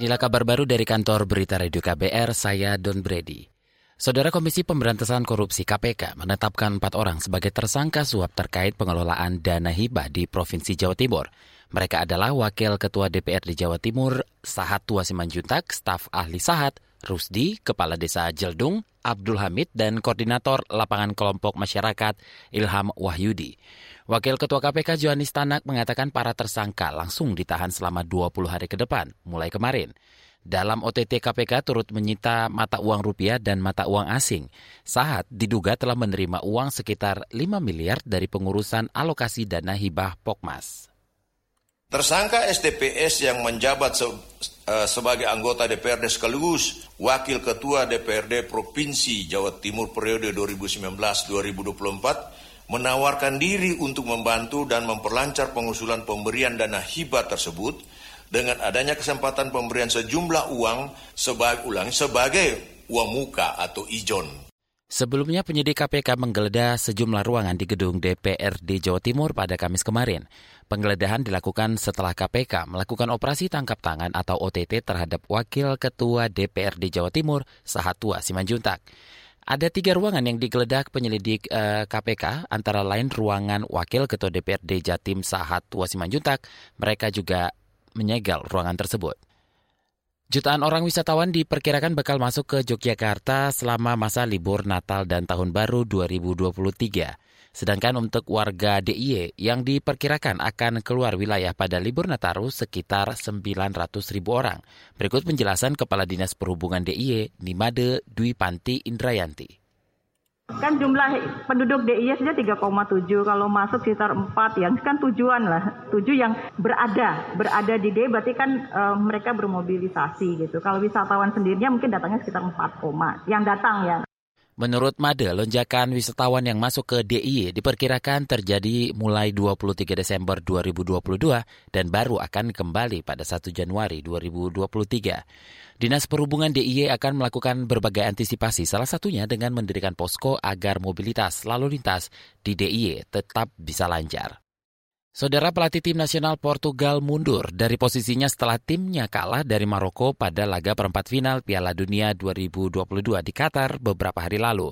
Inilah kabar baru dari kantor Berita Radio KBR, saya Don Brady. Saudara Komisi Pemberantasan Korupsi KPK menetapkan empat orang sebagai tersangka suap terkait pengelolaan dana hibah di Provinsi Jawa Timur. Mereka adalah Wakil Ketua DPR di Jawa Timur, Sahat Tua Simanjuntak, staf ahli Sahat, Rusdi, Kepala Desa Jeldung, Abdul Hamid, dan Koordinator Lapangan Kelompok Masyarakat Ilham Wahyudi. Wakil Ketua KPK Johanis Tanak mengatakan para tersangka langsung ditahan selama 20 hari ke depan, mulai kemarin. Dalam OTT KPK turut menyita mata uang rupiah dan mata uang asing. Sahat diduga telah menerima uang sekitar 5 miliar dari pengurusan alokasi dana hibah Pokmas. Tersangka STPS yang menjabat se uh, sebagai anggota DPRD sekaligus Wakil Ketua DPRD Provinsi Jawa Timur periode 2019-2024 menawarkan diri untuk membantu dan memperlancar pengusulan pemberian dana hibah tersebut dengan adanya kesempatan pemberian sejumlah uang sebagai ulang sebagai uang muka atau ijon. Sebelumnya penyidik KPK menggeledah sejumlah ruangan di gedung DPRD Jawa Timur pada Kamis kemarin. Penggeledahan dilakukan setelah KPK melakukan operasi tangkap tangan atau OTT terhadap Wakil Ketua DPRD Jawa Timur, Sahatua Simanjuntak. Ada tiga ruangan yang digeledah penyelidik eh, KPK, antara lain ruangan Wakil Ketua DPRD Jatim Sahat Wasimanjuntak. Mereka juga menyegel ruangan tersebut. Jutaan orang wisatawan diperkirakan bakal masuk ke Yogyakarta selama masa libur Natal dan Tahun Baru 2023. Sedangkan untuk warga DIY yang diperkirakan akan keluar wilayah pada libur Nataru sekitar 900 ribu orang. Berikut penjelasan Kepala Dinas Perhubungan DIY, Nimade Dwi Panti Indrayanti. Kan jumlah penduduk DIY saja 3,7, kalau masuk sekitar 4 yang kan tujuan lah, tujuh yang berada, berada di DIY berarti kan e, mereka bermobilisasi gitu. Kalau wisatawan sendirinya mungkin datangnya sekitar 4, yang datang ya. Menurut Made, lonjakan wisatawan yang masuk ke DIY diperkirakan terjadi mulai 23 Desember 2022 dan baru akan kembali pada 1 Januari 2023. Dinas Perhubungan DIY akan melakukan berbagai antisipasi, salah satunya dengan mendirikan posko agar mobilitas lalu lintas di DIY tetap bisa lancar. Saudara pelatih tim nasional Portugal mundur dari posisinya setelah timnya kalah dari Maroko pada laga perempat final Piala Dunia 2022 di Qatar beberapa hari lalu.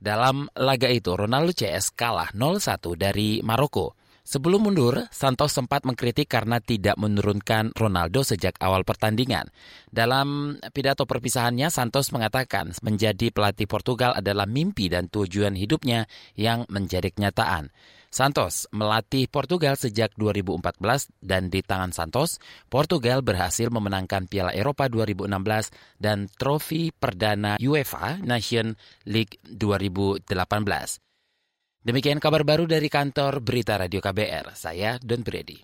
Dalam laga itu, Ronaldo CS kalah 0-1 dari Maroko. Sebelum mundur, Santos sempat mengkritik karena tidak menurunkan Ronaldo sejak awal pertandingan. Dalam pidato perpisahannya, Santos mengatakan menjadi pelatih Portugal adalah mimpi dan tujuan hidupnya yang menjadi kenyataan. Santos melatih Portugal sejak 2014 dan di tangan Santos, Portugal berhasil memenangkan Piala Eropa 2016 dan trofi perdana UEFA Nation League 2018. Demikian kabar baru dari kantor Berita Radio KBR. Saya Don Brady.